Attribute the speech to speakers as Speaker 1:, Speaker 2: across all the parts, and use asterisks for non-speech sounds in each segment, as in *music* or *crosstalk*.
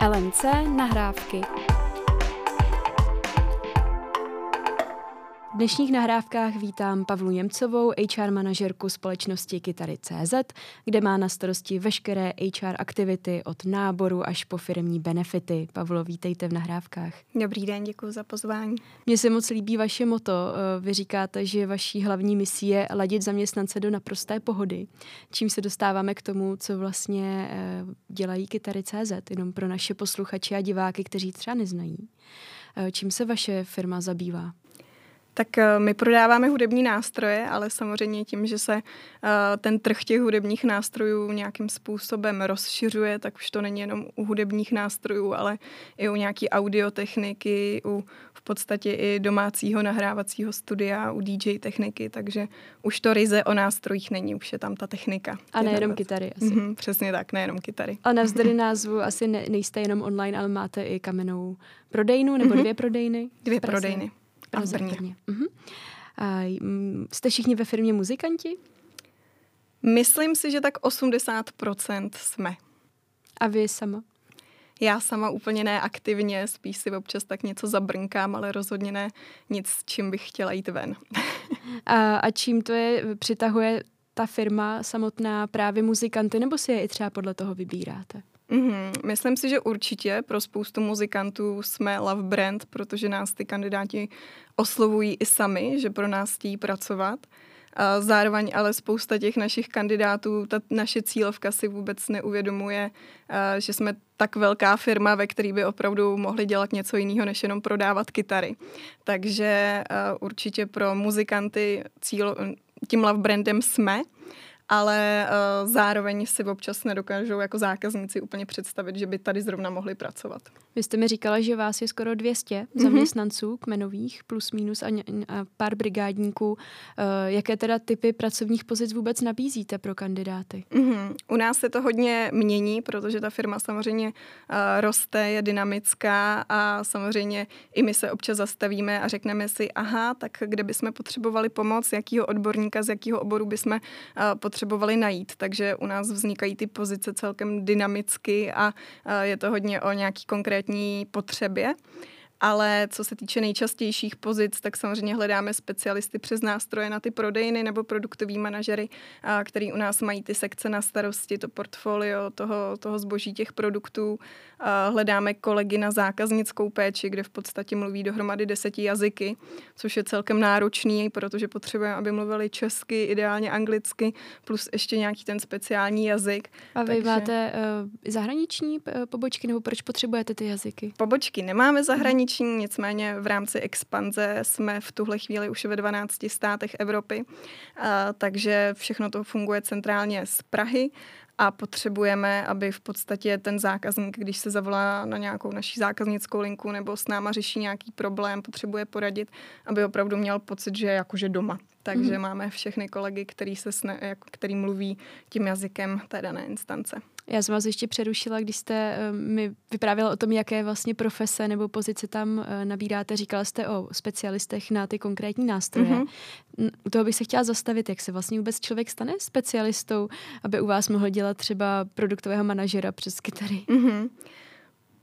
Speaker 1: LMC nahrávky. Dnešních nahrávkách vítám Pavlu Němcovou, HR manažerku společnosti Kytary.cz, kde má na starosti veškeré HR aktivity od náboru až po firmní benefity. Pavlo, vítejte v nahrávkách.
Speaker 2: Dobrý den, děkuji za pozvání.
Speaker 1: Mně se moc líbí vaše moto. Vy říkáte, že vaší hlavní misí je ladit zaměstnance do naprosté pohody, čím se dostáváme k tomu, co vlastně eh, dělají Kytary.cz, jenom pro naše posluchače a diváky, kteří třeba neznají. Eh, čím se vaše firma zabývá?
Speaker 2: Tak eh, my prodáváme hudební nástroje, ale samozřejmě tím, že se eh, ten trh těch hudebních nástrojů nějakým způsobem rozšiřuje, tak už to není jenom u hudebních nástrojů, ale i u nějaký audiotechniky, u v podstatě i domácího nahrávacího studia, u DJ techniky, takže už to ryze o nástrojích není, už je tam ta technika.
Speaker 1: A nejenom kytary asi. Mm-hmm,
Speaker 2: přesně tak, nejenom kytary.
Speaker 1: A navzdory názvu asi ne, nejste jenom online, ale máte i kamennou prodejnu nebo mm-hmm. dvě prodejny?
Speaker 2: Dvě prodejny. A v Brně.
Speaker 1: Brně. Uh-huh. A, jste všichni ve firmě muzikanti?
Speaker 2: Myslím si, že tak 80% jsme.
Speaker 1: A vy sama?
Speaker 2: Já sama úplně ne aktivně, spíš si občas tak něco zabrnkám, ale rozhodně ne nic, čím bych chtěla jít ven. *laughs*
Speaker 1: a, a čím to je, přitahuje ta firma samotná právě muzikanty, nebo si je i třeba podle toho vybíráte?
Speaker 2: Mm-hmm. Myslím si, že určitě pro spoustu muzikantů jsme love brand, protože nás ty kandidáti oslovují i sami, že pro nás chtějí pracovat. A zároveň ale spousta těch našich kandidátů, ta naše cílovka si vůbec neuvědomuje, že jsme tak velká firma, ve které by opravdu mohli dělat něco jiného, než jenom prodávat kytary. Takže určitě pro muzikanty cíl, tím love brandem jsme ale uh, zároveň si občas nedokážou jako zákazníci úplně představit, že by tady zrovna mohli pracovat.
Speaker 1: Vy jste mi říkala, že vás je skoro 200 mm-hmm. zaměstnanců kmenových, plus minus a, a pár brigádníků. Uh, jaké teda typy pracovních pozic vůbec nabízíte pro kandidáty?
Speaker 2: Mm-hmm. U nás se to hodně mění, protože ta firma samozřejmě uh, roste, je dynamická a samozřejmě i my se občas zastavíme a řekneme si, aha, tak kde bychom potřebovali pomoc, jakýho odborníka, z jakého oboru bychom uh, potřebovali potřebovali najít, takže u nás vznikají ty pozice celkem dynamicky a je to hodně o nějaký konkrétní potřebě ale co se týče nejčastějších pozic, tak samozřejmě hledáme specialisty přes nástroje na ty prodejny nebo produktový manažery, který u nás mají ty sekce na starosti, to portfolio toho, toho zboží těch produktů. Hledáme kolegy na zákaznickou péči, kde v podstatě mluví dohromady deseti jazyky, což je celkem náročný, protože potřebujeme, aby mluvili česky, ideálně anglicky, plus ještě nějaký ten speciální jazyk.
Speaker 1: A vy Takže... máte uh, zahraniční pobočky, nebo proč potřebujete ty jazyky?
Speaker 2: Pobočky nemáme zahraniční, zahraniční, nicméně v rámci expanze jsme v tuhle chvíli už ve 12 státech Evropy, takže všechno to funguje centrálně z Prahy a potřebujeme, aby v podstatě ten zákazník, když se zavolá na nějakou naší zákaznickou linku nebo s náma řeší nějaký problém, potřebuje poradit, aby opravdu měl pocit, že je jakože doma. Takže mm. máme všechny kolegy, který, se sne, který mluví tím jazykem té dané instance.
Speaker 1: Já jsem vás ještě přerušila, když jste uh, mi vyprávěla o tom, jaké vlastně profese nebo pozice tam uh, nabíráte. Říkala jste o specialistech na ty konkrétní nástroje. Mm-hmm. U toho bych se chtěla zastavit, jak se vlastně vůbec člověk stane specialistou, aby u vás mohl dělat třeba produktového manažera přes kytary.
Speaker 2: Mm-hmm.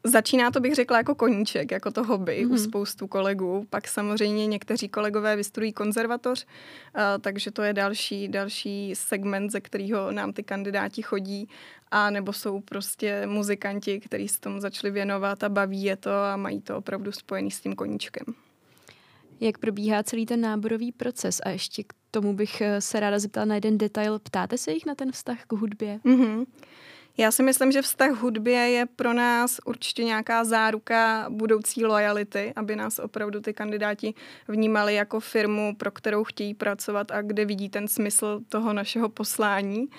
Speaker 2: Začíná to, bych řekla, jako koníček, jako to hobby mm-hmm. u mhm. spoustu kolegů. Pak samozřejmě někteří kolegové vystudují konzervatoř, uh, takže to je další, další segment, ze kterého nám ty kandidáti chodí. A nebo jsou prostě muzikanti, kteří se tomu začali věnovat a baví je to a mají to opravdu spojený s tím koníčkem.
Speaker 1: Jak probíhá celý ten náborový proces? A ještě k tomu bych eh, se ráda zeptala na jeden detail. Ptáte se jich na ten vztah k hudbě?
Speaker 2: Mm-hmm. Já si myslím, že vztah hudbě je pro nás určitě nějaká záruka budoucí lojality, aby nás opravdu ty kandidáti vnímali jako firmu, pro kterou chtějí pracovat a kde vidí ten smysl toho našeho poslání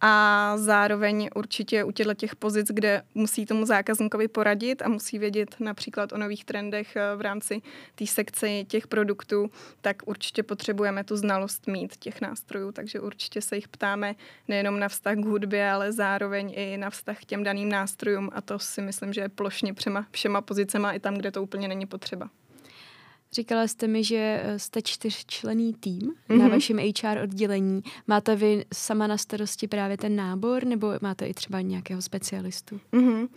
Speaker 2: a zároveň určitě u těchto těch pozic, kde musí tomu zákazníkovi poradit a musí vědět například o nových trendech eh, v rámci té sekce těch produktů, tak určitě potřebujeme tu znalost mít těch nástrojů, takže určitě se jich ptáme nejenom na vztah k hudbě, ale zároveň i na vztah k těm daným nástrojům a to si myslím, že je plošně všema, všema pozicema i tam, kde to úplně není potřeba.
Speaker 1: Říkala jste mi, že eh, jste čtyřčlený tým mm-hmm. na mhm. vašem HR oddělení. Máte vy sama na starosti právě ten nábor, nebo máte i třeba nějakého specialistu?
Speaker 2: Mm-hmm.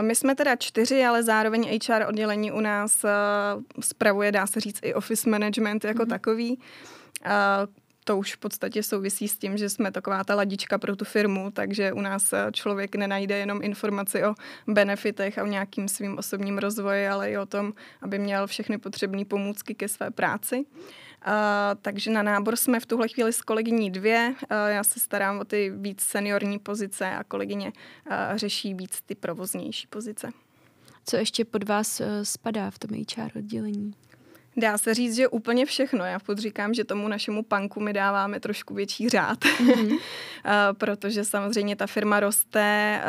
Speaker 2: My jsme teda čtyři, ale zároveň HR oddělení u nás spravuje, dá se říct, i office management jako mm-hmm. takový to už v podstatě souvisí s tím, že jsme taková ta ladička pro tu firmu, takže u nás eh, člověk nenajde jenom informaci o benefitech a o nějakým svým osobním rozvoji, ale i o tom, aby měl všechny potřebné pomůcky ke své práci. Uh, takže na nábor jsme v tuhle chvíli s kolegyní dvě. Uh, já se starám o ty víc seniorní pozice a kolegyně uh, řeší víc ty provoznější pozice.
Speaker 1: Co ještě pod vás spadá v tom HR oddělení?
Speaker 2: Dá se říct, že úplně všechno. Já říkám, že tomu našemu panku my dáváme trošku větší řád, mm-hmm. *laughs* protože samozřejmě ta firma roste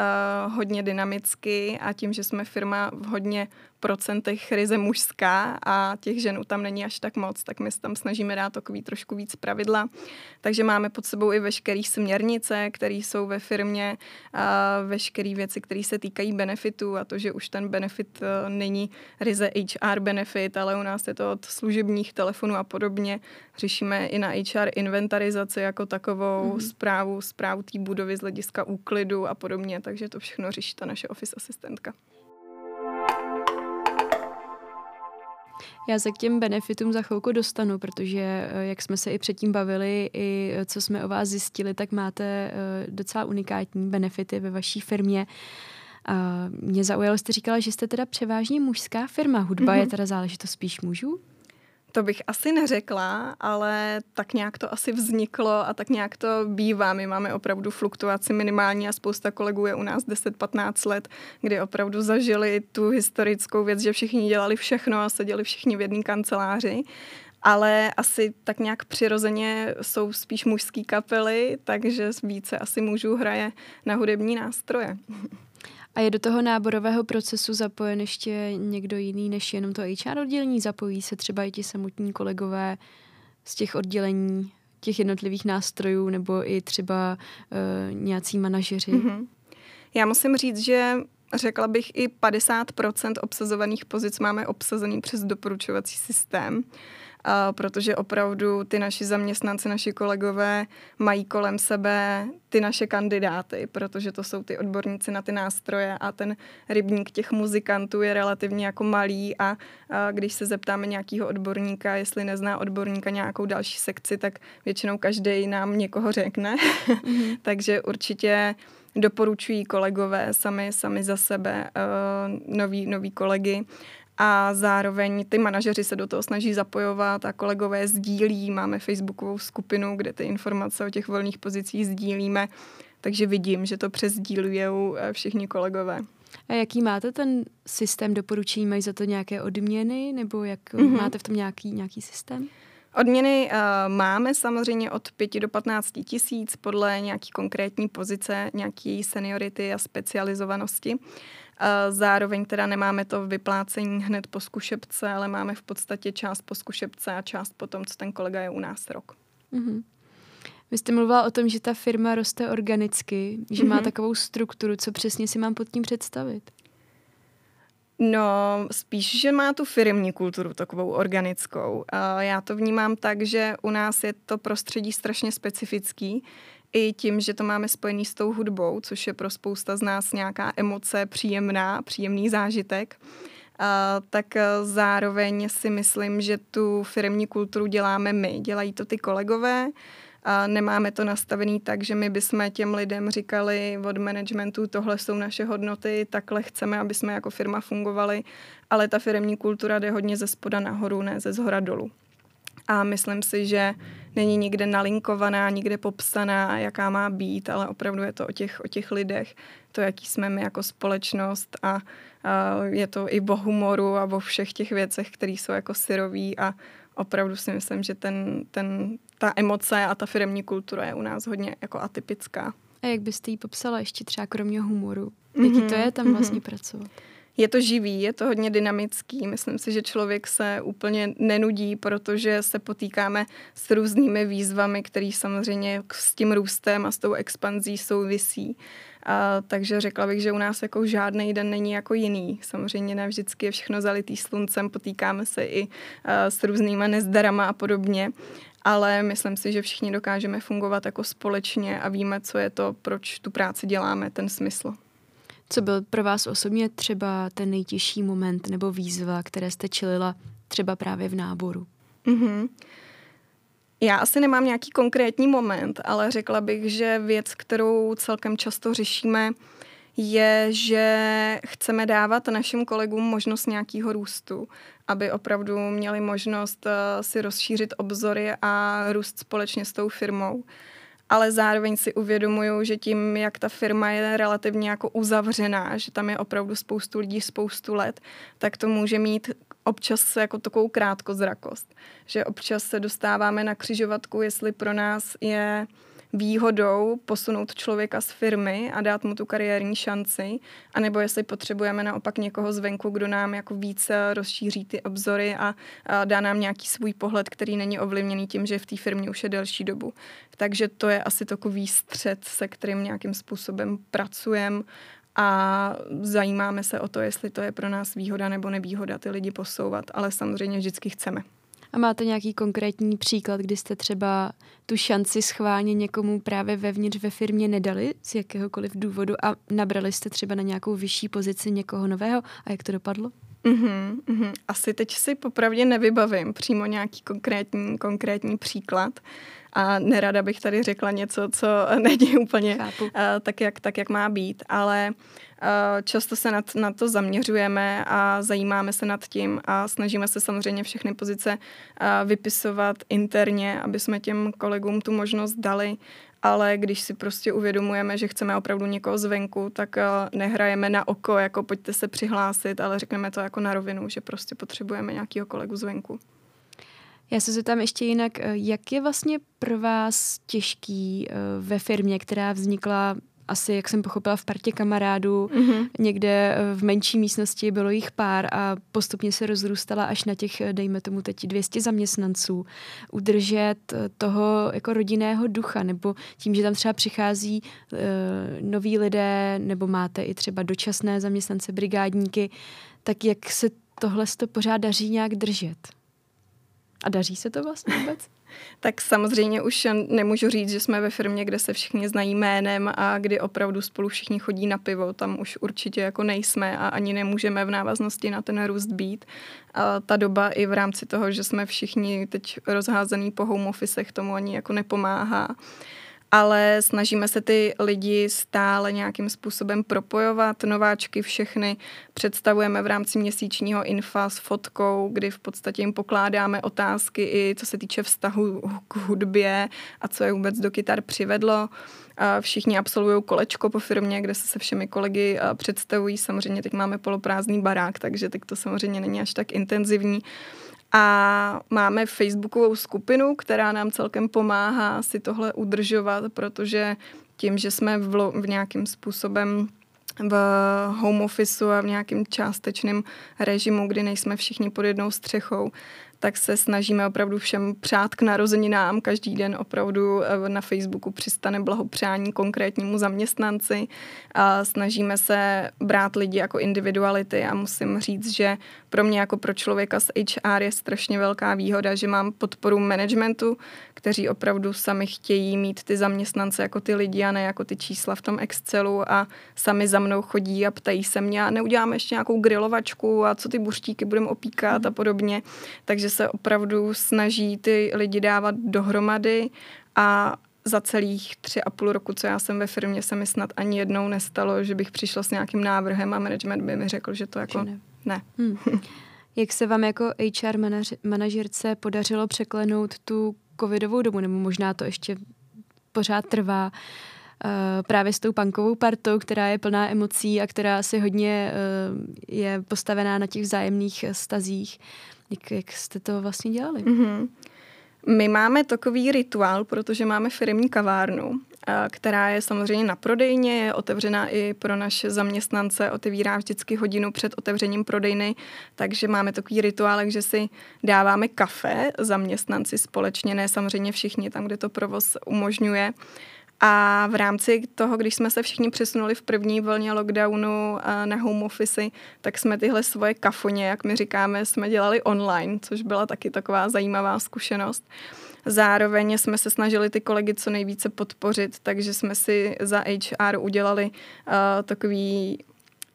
Speaker 2: uh, hodně dynamicky a tím, že jsme firma v hodně procentech ryze mužská a těch ženů tam není až tak moc, tak my se tam snažíme dát takový trošku víc pravidla. Takže máme pod sebou i veškeré směrnice, které jsou ve firmě, a veškeré věci, které se týkají benefitů a to, že už ten benefit uh, není ryze HR benefit, ale u nás je to od služebních telefonů a podobně. Řešíme i na HR inventarizaci jako takovou, mm-hmm. zprávu, zprávu té budovy z hlediska úklidu a podobně, takže to všechno řeší ta naše office asistentka.
Speaker 1: Já se k těm benefitům za chvilku dostanu, protože eh, jak jsme se i předtím bavili, i eh, co jsme o vás zjistili, tak máte eh, docela unikátní benefity ve vaší firmě. A mě zaujalo, jste říkala, že jste teda převážně mužská firma. Hudba mm-hmm. je teda záležitost spíš mužů?
Speaker 2: To bych asi neřekla, ale tak nějak to asi vzniklo a tak nějak to bývá. My máme opravdu fluktuaci minimální a spousta kolegů je u nás 10-15 let, kdy opravdu zažili tu historickou věc, že všichni dělali všechno a seděli všichni v jedné kanceláři ale asi tak nějak přirozeně jsou spíš mužský kapely, takže více asi mužů hraje na hudební nástroje.
Speaker 1: A je do toho náborového procesu zapojen ještě někdo jiný než jenom to HR oddělení? Zapojí se třeba i ti samotní kolegové z těch oddělení, těch jednotlivých nástrojů nebo i třeba uh, nějací manažeři? Mm-hmm.
Speaker 2: Já musím říct, že řekla bych i 50% obsazovaných pozic máme obsazený přes doporučovací systém a protože opravdu ty naši zaměstnanci, naši kolegové mají kolem sebe ty naše kandidáty, protože to jsou ty odborníci na ty nástroje a ten rybník těch muzikantů je relativně jako malý a, a když se zeptáme nějakého odborníka, jestli nezná odborníka nějakou další sekci, tak většinou každý nám někoho řekne. Mm-hmm. *laughs* Takže určitě doporučují kolegové sami, sami za sebe uh, nový, nový kolegy a zároveň ty manažeři se do toho snaží zapojovat a kolegové sdílí. Máme facebookovou skupinu, kde ty informace o těch volných pozicích sdílíme, takže vidím, že to přesdílují eh, všichni kolegové.
Speaker 1: A jaký máte ten systém doporučení? Mají za to nějaké odměny nebo jak mm-hmm. máte v tom nějaký, nějaký systém?
Speaker 2: Odměny uh, máme samozřejmě od 5 do 15 tisíc podle nějaký konkrétní pozice, nějaký seniority a specializovanosti. Zároveň teda nemáme to vyplácení hned po zkušebce, ale máme v podstatě část po zkušebce a část po tom, co ten kolega je u nás rok. Mm-hmm.
Speaker 1: Vy jste mluvila o tom, že ta firma roste organicky, že mm-hmm. má mhm. takovou strukturu. Co přesně si mám pod tím představit?
Speaker 2: No, spíš, že má tu firmní kulturu takovou organickou. Já to vnímám tak, že u nás je to prostředí strašně specifický i tím, že to máme spojený s tou hudbou, což je pro spousta z nás nějaká emoce příjemná, příjemný zážitek. Uh, tak uh, zároveň si myslím, že tu firmní kulturu děláme my, dělají to ty kolegové, a nemáme to nastavený tak, že my bychom těm lidem říkali od managementu, tohle jsou naše hodnoty, takhle chceme, aby jsme jako firma fungovali, ale ta firmní kultura jde hodně ze spoda nahoru, ne ze zhora dolů. A myslím si, že není nikde nalinkovaná, nikde popsaná, jaká má být, ale opravdu je to o těch, o těch lidech, to, jaký jsme my jako společnost a, a je to i o humoru a o všech těch věcech, které jsou jako syrový a opravdu si myslím, že ten, ten, ta emoce a ta firmní kultura je u nás hodně jako atypická.
Speaker 1: A jak byste ji popsala ještě třeba kromě humoru? Jaký mm-hmm, to je tam vlastně mm-hmm. pracovat?
Speaker 2: Je to živý, je to hodně dynamický. Myslím si, že člověk se úplně nenudí, protože se potýkáme s různými výzvami, které samozřejmě s tím růstem a s tou expanzí souvisí. A, takže řekla bych, že u nás jako žádný den není jako jiný. Samozřejmě ne vždycky je všechno zalitý sluncem, potýkáme se i a, s různýma nezdarama a podobně ale myslím si, že všichni dokážeme fungovat jako společně a víme, co je to, proč tu práci děláme, ten smysl.
Speaker 1: Co byl pro vás osobně třeba ten nejtěžší moment nebo výzva, které jste čelila třeba právě v náboru?
Speaker 2: Mm-hmm. Já asi nemám nějaký konkrétní moment, ale řekla bych, že věc, kterou celkem často řešíme, je, že chceme dávat našim kolegům možnost nějakého růstu, aby opravdu měli možnost eh, si rozšířit obzory a růst společně s tou firmou ale zároveň si uvědomuju, že tím, jak ta firma je relativně jako uzavřená, že tam je opravdu spoustu lidí spoustu let, tak to může mít občas jako takovou krátkozrakost. Že občas se dostáváme na křižovatku, jestli pro nás je výhodou posunout člověka z firmy a dát mu tu kariérní šanci, anebo jestli potřebujeme naopak někoho zvenku, kdo nám jako více rozšíří ty obzory a, a dá nám nějaký svůj pohled, který není ovlivněný tím, že v té firmě už je delší dobu. Takže to je asi takový střed, se kterým nějakým způsobem pracujeme a zajímáme se o to, jestli to je pro nás výhoda nebo nevýhoda ty lidi posouvat, ale samozřejmě vždycky chceme.
Speaker 1: A máte nějaký konkrétní příklad, kdy jste třeba tu šanci schválně někomu právě vevnitř ve firmě nedali z jakéhokoliv důvodu a nabrali jste třeba na nějakou vyšší pozici někoho nového a jak to dopadlo?
Speaker 2: Mm-hmm, mm-hmm. Asi teď si popravdě nevybavím přímo nějaký konkrétní, konkrétní příklad a nerada bych tady řekla něco, co *laughs* není úplně uh, tak, jak, tak, jak má být, ale uh, často se na, na to zaměřujeme a zajímáme se nad tím a snažíme se samozřejmě všechny pozice uh, vypisovat interně, aby jsme těm kolegům tu možnost dali ale když si prostě uvědomujeme, že chceme opravdu někoho zvenku, tak nehrajeme na oko, jako pojďte se přihlásit, ale řekneme to jako na rovinu, že prostě potřebujeme nějakého kolegu zvenku.
Speaker 1: Já se zeptám ještě jinak, eh, jak je vlastně pro vás těžký eh, ve firmě, která vznikla asi, jak jsem pochopila, v partě kamarádů, mm-hmm. někde eh, v menší místnosti bylo jich pár a postupně se rozrůstala až na těch, dejme tomu teď 200 zaměstnanců. Udržet toho jako rodinného ducha, nebo tím, že tam třeba přichází uh, noví lidé, nebo máte i třeba dočasné zaměstnance, brigádníky, tak jak se tohle to pořád daří nějak držet? A daří se to vlastně vůbec? *laughs*
Speaker 2: tak samozřejmě už nemůžu říct, že jsme ve firmě, kde se všichni znají jménem a kdy opravdu spolu všichni chodí na pivo. Tam už určitě jako nejsme a ani nemůžeme v návaznosti na ten růst být. A ta doba i v rámci toho, že jsme všichni teď rozházený po home office, tomu ani jako nepomáhá ale snažíme se ty lidi stále nějakým způsobem propojovat, nováčky všechny představujeme v rámci měsíčního infa s fotkou, kdy v podstatě jim pokládáme otázky i co se týče vztahu k hudbě a co je vůbec do kytar přivedlo. Všichni absolvují kolečko po firmě, kde se se všemi kolegy představují. Samozřejmě teď máme poloprázdný barák, takže teď to samozřejmě není až tak intenzivní. A máme Facebookovou skupinu, která nám celkem pomáhá si tohle udržovat, protože tím, že jsme v, v nějakým způsobem v home officeu a v nějakém částečném režimu, kdy nejsme všichni pod jednou střechou, tak se snažíme opravdu všem přát k narozeninám. Každý den opravdu eh, na Facebooku přistane blahopřání konkrétnímu zaměstnanci. A snažíme se brát lidi jako individuality a musím říct, že pro mě jako pro člověka z HR je strašně velká výhoda, že mám podporu managementu, kteří opravdu sami chtějí mít ty zaměstnance jako ty lidi a ne jako ty čísla v tom Excelu a sami za mnou chodí a ptají se mě a neuděláme ještě nějakou grilovačku a co ty buřtíky budeme opíkat a podobně. Takže se opravdu snaží ty lidi dávat dohromady a za celých tři a půl roku, co já jsem ve firmě, se mi snad ani jednou nestalo, že bych přišla s nějakým návrhem a management by mi řekl, že to jako ne. ne. Hmm.
Speaker 1: Jak se vám jako HR manažerce podařilo překlenout tu covidovou dobu, nebo možná to ještě pořád trvá, uh, právě s tou punkovou partou, která je plná emocí a která si hodně uh, je postavená na těch vzájemných stazích. Jak, jak jste to vlastně dělali?
Speaker 2: Mm-hmm. My máme takový rituál, protože máme firmní kavárnu, která je samozřejmě na prodejně, je otevřená i pro naše zaměstnance, otevírá vždycky hodinu před otevřením prodejny, takže máme takový rituál, že si dáváme kafe zaměstnanci společně, ne samozřejmě všichni tam, kde to provoz umožňuje. A v rámci toho, když jsme se všichni přesunuli v první vlně lockdownu eh, na home office, tak jsme tyhle svoje kafoně, jak my říkáme, jsme dělali online, což byla taky taková zajímavá zkušenost. Zároveň jsme se snažili ty kolegy co nejvíce podpořit, takže jsme si za HR udělali uh, takový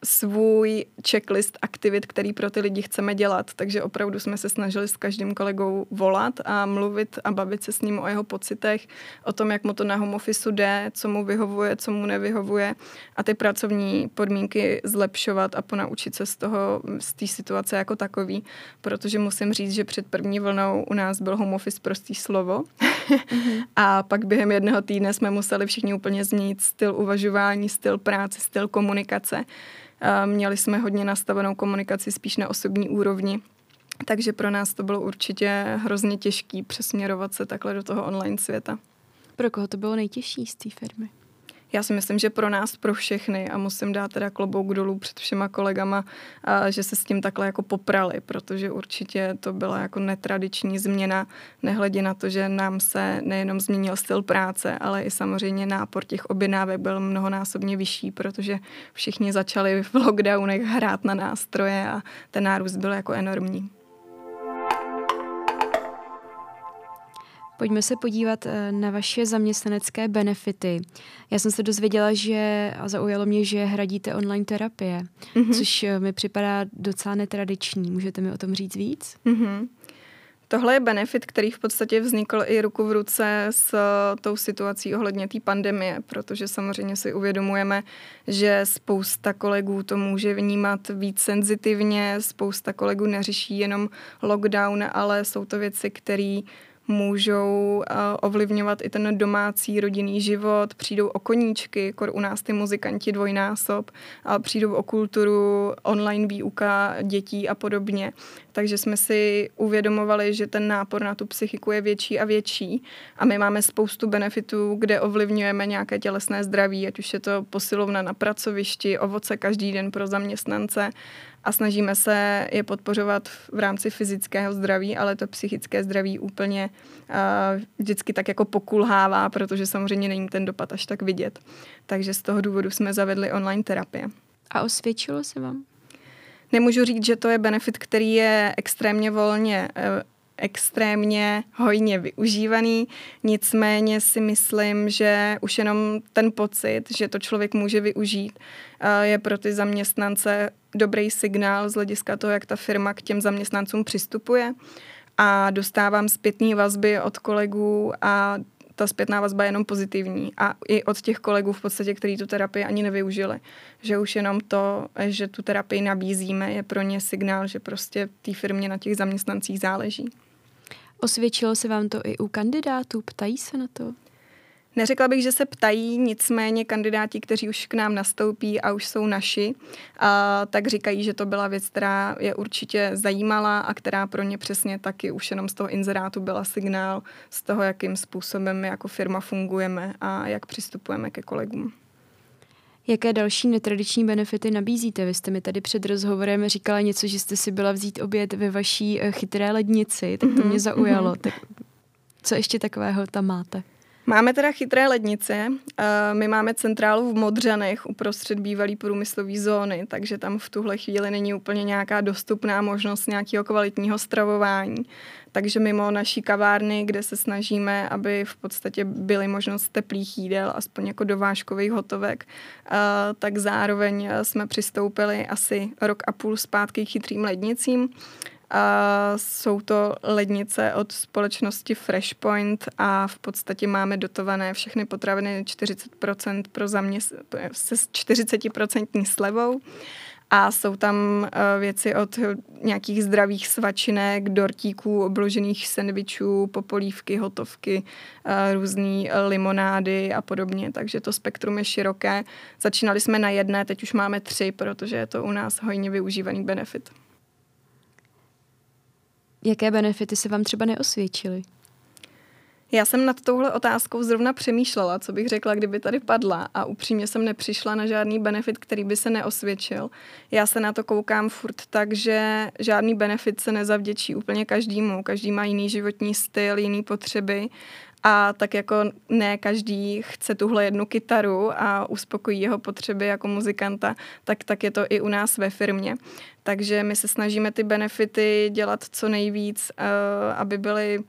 Speaker 2: svůj checklist aktivit, který pro ty lidi chceme dělat. Takže opravdu jsme se snažili s každým kolegou volat a mluvit a bavit se s ním o jeho pocitech, o tom, jak mu to na home office jde, co mu vyhovuje, co mu nevyhovuje a ty pracovní podmínky zlepšovat a ponaučit se z toho, z té situace jako takový, protože musím říct, že před první vlnou u nás byl home office prostý slovo mm-hmm. *laughs* a pak během jednoho týdne jsme museli všichni úplně změnit styl uvažování, styl práce, styl komunikace. Měli jsme hodně nastavenou komunikaci spíš na osobní úrovni, takže pro nás to bylo určitě hrozně těžký přesměrovat se takhle do toho online světa.
Speaker 1: Pro koho to bylo nejtěžší z té firmy?
Speaker 2: Já si myslím, že pro nás, pro všechny a musím dát teda klobouk dolů před všema kolegama, a že se s tím takhle jako poprali, protože určitě to byla jako netradiční změna, nehledě na to, že nám se nejenom změnil styl práce, ale i samozřejmě nápor těch objednávek byl mnohonásobně vyšší, protože všichni začali v lockdownech hrát na nástroje a ten nárůst byl jako enormní.
Speaker 1: Pojďme se podívat eh, na vaše zaměstnanecké benefity. Já jsem se dozvěděla, že a zaujalo mě, že hradíte online terapie, mm-hmm. což eh, mi připadá docela netradiční. Můžete mi o tom říct víc?
Speaker 2: Mm-hmm. Tohle je benefit, který v podstatě vznikl i ruku v ruce s eh, tou situací ohledně té pandemie, protože samozřejmě si uvědomujeme, že spousta kolegů to může vnímat víc senzitivně, spousta kolegů neřeší jenom lockdown, ale jsou to věci, které můžou uh, ovlivňovat i ten domácí rodinný život, přijdou o koníčky, kor u nás ty muzikanti dvojnásob, a přijdou o kulturu, online výuka dětí a podobně. Takže jsme si uvědomovali, že ten nápor na tu psychiku je větší a větší a my máme spoustu benefitů, kde ovlivňujeme nějaké tělesné zdraví, ať už je to posilovna na pracovišti, ovoce každý den pro zaměstnance a snažíme se je podpořovat v rámci fyzického zdraví, ale to psychické zdraví úplně uh, vždycky tak jako pokulhává, protože samozřejmě není ten dopad až tak vidět. Takže z toho důvodu jsme zavedli online terapie.
Speaker 1: A osvědčilo se vám?
Speaker 2: Nemůžu říct, že to je benefit, který je extrémně volně extrémně hojně využívaný, nicméně si myslím, že už jenom ten pocit, že to člověk může využít, je pro ty zaměstnance dobrý signál z hlediska toho, jak ta firma k těm zaměstnancům přistupuje a dostávám zpětné vazby od kolegů a ta zpětná vazba je jenom pozitivní a i od těch kolegů v podstatě, kteří tu terapii ani nevyužili. Že už jenom to, že tu terapii nabízíme, je pro ně signál, že prostě té firmě na těch zaměstnancích záleží.
Speaker 1: Osvědčilo se vám to i u kandidátů? Ptají se na to?
Speaker 2: Neřekla bych, že se ptají, nicméně kandidáti, kteří už k nám nastoupí a už jsou naši, a, tak říkají, že to byla věc, která je určitě zajímala a která pro ně přesně taky už jenom z toho inzerátu byla signál z toho, jakým způsobem my jako firma fungujeme a jak přistupujeme ke kolegům.
Speaker 1: Jaké další netradiční benefity nabízíte? Vy jste mi tady před rozhovorem říkala něco, že jste si byla vzít oběd ve vaší eh, chytré lednici, tak to mě mhm, zaujalo. *laughs* Tak co ještě takového tam máte?
Speaker 2: Máme teda chytré lednice. My máme centrálu v Modřanech uprostřed bývalý průmyslové zóny, takže tam v tuhle chvíli není úplně nějaká dostupná možnost nějakého kvalitního stravování. Takže mimo naší kavárny, kde se snažíme, aby v podstatě byly možnost teplých jídel, aspoň jako dovážkových hotovek, tak zároveň jsme přistoupili asi rok a půl zpátky k chytrým lednicím a jsou to lednice od společnosti Freshpoint a v podstatě máme dotované všechny potraviny 40% pro zaměst... se 40% slevou. A jsou tam uh, věci od nějakých zdravých svačinek, dortíků, obložených sendvičů, popolívky, hotovky, uh, různé limonády a podobně. Takže to spektrum je široké. Začínali jsme na jedné, teď už máme tři, protože je to u nás hojně využívaný benefit.
Speaker 1: Jaké benefity se vám třeba neosvědčily?
Speaker 2: Já jsem nad touhle otázkou zrovna přemýšlela, co bych řekla, kdyby tady padla a upřímně jsem nepřišla na žádný benefit, který by se neosvědčil. Já se na to koukám furt tak, že žádný benefit se nezavděčí úplně každému. Každý má jiný životní styl, jiný potřeby a tak jako ne každý chce tuhle jednu kytaru a uspokojí jeho potřeby jako muzikanta, tak, tak je to i u nás ve firmě. Takže my se snažíme ty benefity dělat co nejvíc, uh, aby byly uh,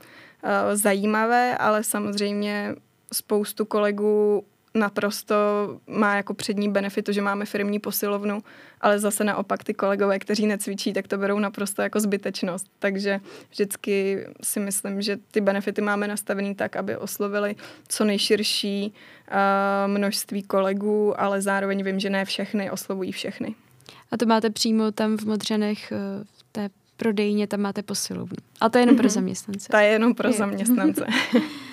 Speaker 2: zajímavé, ale samozřejmě spoustu kolegů naprosto má jako přední benefit to, že máme firmní posilovnu, ale zase naopak ty kolegové, kteří necvičí, tak to berou naprosto jako zbytečnost. Takže vždycky si myslím, že ty benefity máme nastavený tak, aby oslovili co nejširší uh, množství kolegů, ale zároveň vím, že ne všechny oslovují všechny.
Speaker 1: A to máte přímo tam v Modřanech eh, v té prodejně, tam máte posilovnu. A to je jenom mm-hmm. pro mhm. zaměstnance.
Speaker 2: To je jenom pro je. zaměstnance. *laughs*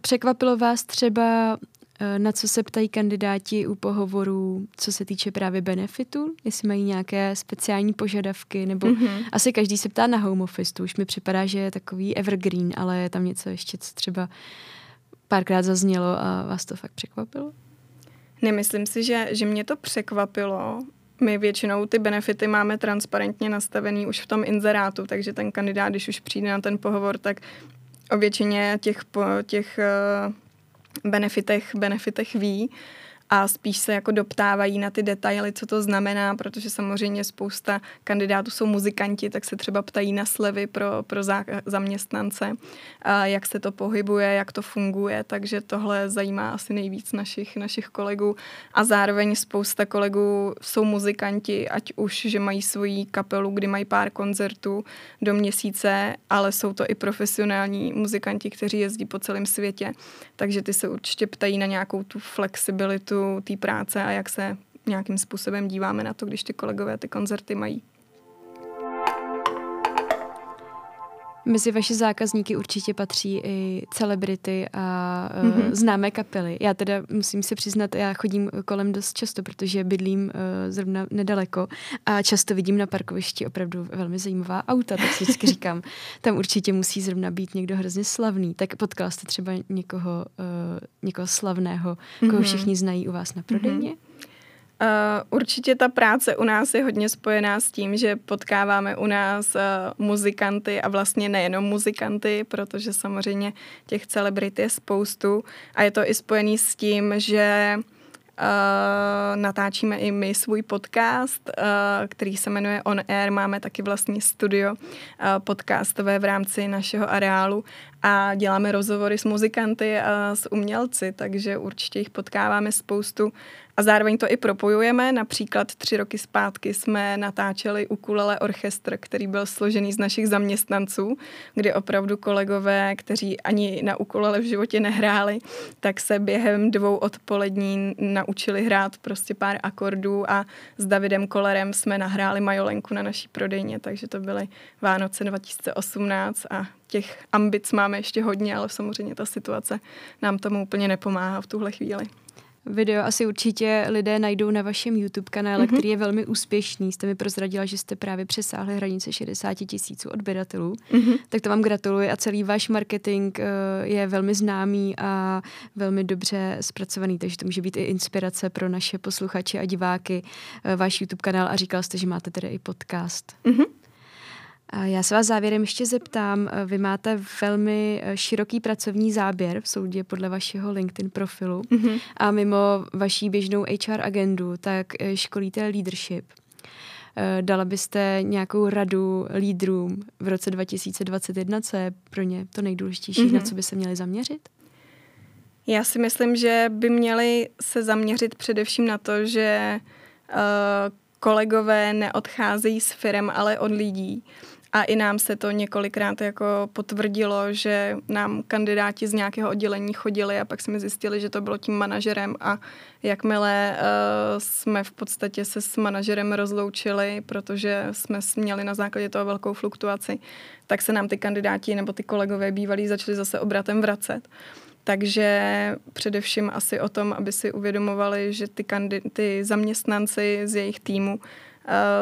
Speaker 1: Překvapilo vás třeba, eh, na co se ptají kandidáti u pohovorů, co se týče právě benefitu, jestli mají nějaké speciální požadavky, nebo mm-hmm. asi každý se ptá na home office, to už mi připadá, že je takový evergreen, ale je tam něco ještě, co třeba párkrát zaznělo a vás to fakt překvapilo?
Speaker 2: Nemyslím si, že, že mě to překvapilo. My většinou ty benefity máme transparentně nastavený už v tom inzerátu, takže ten kandidát, když už přijde na ten pohovor, tak o většině těch, těch eh, benefitech, benefitech ví a spíš se jako doptávají na ty detaily, co to znamená, protože samozřejmě spousta kandidátů jsou muzikanti, tak se třeba ptají na slevy pro, pro zá, zaměstnance, a jak se to pohybuje, jak to funguje, takže tohle zajímá asi nejvíc našich, našich kolegů. A zároveň spousta kolegů jsou muzikanti, ať už, že mají svoji kapelu, kdy mají pár koncertů do měsíce, ale jsou to i profesionální muzikanti, kteří jezdí po celém světě, takže ty se určitě ptají na nějakou tu flexibilitu kvalitu té práce a jak se nějakým způsobem díváme na to, když ty kolegové ty koncerty mají.
Speaker 1: Mezi vaše zákazníky určitě patří i celebrity a mm-hmm. známé kapely. Já teda musím se přiznat, já chodím kolem dost často, protože bydlím uh, zrovna nedaleko a často vidím na parkovišti opravdu velmi zajímavá auta, tak si vždycky *laughs* říkám, tam určitě musí zrovna být někdo hrozně slavný. Tak potkal jste třeba někoho, uh, někoho slavného, mm-hmm. koho mhm. všichni znají u vás na prodejně? Mm-hmm.
Speaker 2: Uh, určitě ta práce u nás je hodně spojená s tím, že potkáváme u nás uh, muzikanty a vlastně nejenom muzikanty, protože samozřejmě těch celebrit je spoustu a je to i spojený s tím, že Uh, natáčíme i my svůj podcast, uh, který se jmenuje On Air. Máme taky vlastní studio uh, podcastové v rámci našeho areálu a děláme rozhovory s muzikanty a s umělci, takže určitě jich potkáváme spoustu a zároveň to i propojujeme. Například tři roky zpátky jsme natáčeli ukulele orchestr, který byl složený z našich zaměstnanců, kdy opravdu kolegové, kteří ani na ukulele v životě nehráli, tak se během dvou odpolední naučili hrát prostě pár akordů a s Davidem Kolerem jsme nahráli majolenku na naší prodejně, takže to byly Vánoce 2018 a těch ambic máme ještě hodně, ale samozřejmě ta situace nám tomu úplně nepomáhá v tuhle chvíli.
Speaker 1: Video asi určitě lidé najdou na vašem YouTube kanále, mm-hmm. který je velmi úspěšný. Jste mi prozradila, že jste právě přesáhli hranice 60 tisíců odběratelů. Mm-hmm. Tak to vám gratuluji a celý váš marketing uh, je velmi známý a velmi dobře zpracovaný, takže to může být i inspirace pro naše posluchače a diváky. Uh, váš YouTube kanál a říkal jste, že máte tedy i podcast. Mm-hmm. Já se vás závěrem ještě zeptám, eh, vy máte velmi eh, široký pracovní záběr v soudě podle vašeho LinkedIn profilu mm-hmm. a mimo vaší běžnou HR agendu, tak eh, školíte leadership. Dala byste nějakou radu lídrům v roce 2021, co je pro ně to nejdůležitější, mm-hmm. na co by se měli zaměřit?
Speaker 2: Já si myslím, že by měli se zaměřit především na to, že uh, kolegové neodcházejí s firem, ale od lidí. A i nám se to několikrát jako potvrdilo, že nám kandidáti z nějakého oddělení chodili a pak jsme zjistili, že to bylo tím manažerem a jakmile uh, jsme v podstatě se s manažerem rozloučili, protože jsme měli na základě toho velkou fluktuaci, tak se nám ty kandidáti nebo ty kolegové bývalí začali zase obratem vracet. Takže především asi o tom, aby si uvědomovali, že ty, kandi- ty zaměstnanci z jejich týmu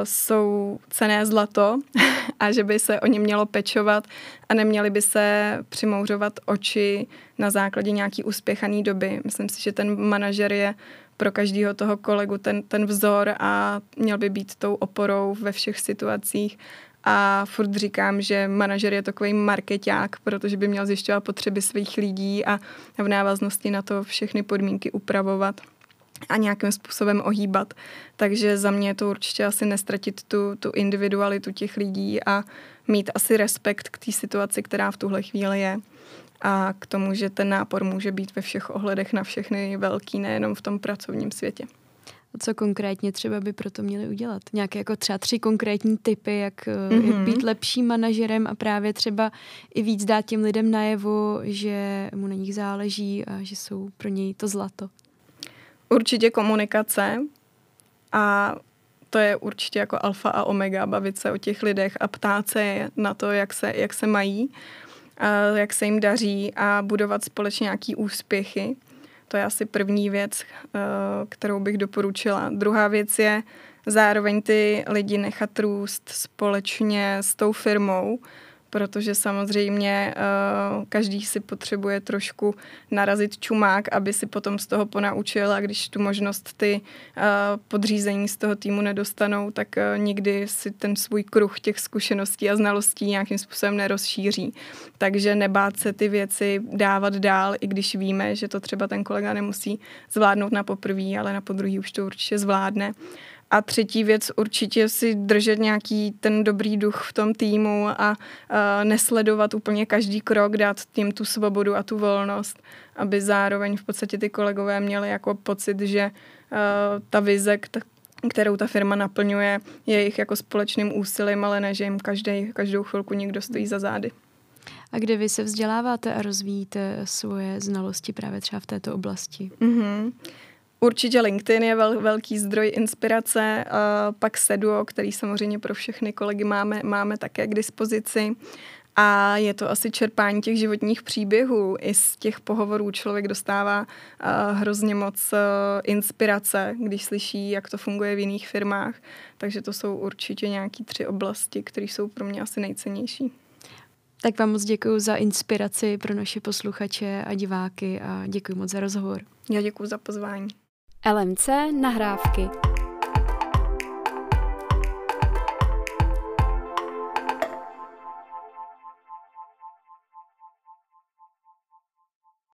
Speaker 2: jsou cené zlato *laughs* a že by se o ně mělo pečovat a neměli by se přimouřovat oči na základě nějaký uspěchaný doby. Myslím si, že ten manažer je pro každého toho kolegu ten, ten vzor a měl by být tou oporou ve všech situacích. A furt říkám, že manažer je takový marketák, protože by měl zjišťovat potřeby svých lidí a v návaznosti na to všechny podmínky upravovat a nějakým způsobem ohýbat. Takže za mě je to určitě asi nestratit tu, tu individualitu těch lidí a mít asi respekt k té situaci, která v tuhle chvíli je a k tomu, že ten nápor může být ve všech ohledech na všechny velký, nejenom v tom pracovním světě.
Speaker 1: A co konkrétně třeba by proto měli udělat? Nějaké jako třeba tři konkrétní typy, jak, mm-hmm. jak být lepším manažerem a právě třeba i víc dát těm lidem najevo, že mu na nich záleží a že jsou pro něj to zlato.
Speaker 2: Určitě komunikace a to je určitě jako alfa a omega, bavit se o těch lidech a ptát se na to, jak se, jak se mají, jak se jim daří a budovat společně nějaký úspěchy. To je asi první věc, eh, kterou bych doporučila. Druhá věc je zároveň ty lidi nechat růst společně s tou firmou, protože samozřejmě uh, každý si potřebuje trošku narazit čumák, aby si potom z toho ponaučil a když tu možnost ty uh, podřízení z toho týmu nedostanou, tak uh, nikdy si ten svůj kruh těch zkušeností a znalostí nějakým způsobem nerozšíří. Takže nebát se ty věci dávat dál, i když víme, že to třeba ten kolega nemusí zvládnout na poprvé, ale na podruhý už to určitě zvládne. A třetí věc určitě si držet nějaký ten dobrý duch v tom týmu a uh, nesledovat úplně každý krok, dát tím tu svobodu a tu volnost, aby zároveň v podstatě ty kolegové měli jako pocit, že uh, ta vize, kterou ta firma naplňuje, je jejich jako společným úsilím, ale ne, že jim každý, každou chvilku někdo stojí za zády.
Speaker 1: A kde vy se vzděláváte a rozvíjíte svoje znalosti právě třeba v této oblasti?
Speaker 2: Mm-hmm. Určitě LinkedIn je vel, velký zdroj inspirace, uh, pak Seduo, který samozřejmě pro všechny kolegy máme, máme také k dispozici. A je to asi čerpání těch životních příběhů. I z těch pohovorů člověk dostává uh, hrozně moc uh, inspirace, když slyší, jak to funguje v jiných firmách. Takže to jsou určitě nějaké tři oblasti, které jsou pro mě asi nejcennější.
Speaker 1: Tak vám moc děkuji za inspiraci pro naše posluchače a diváky a děkuji moc za rozhovor.
Speaker 2: Já děkuji za pozvání.
Speaker 3: LMC nahrávky.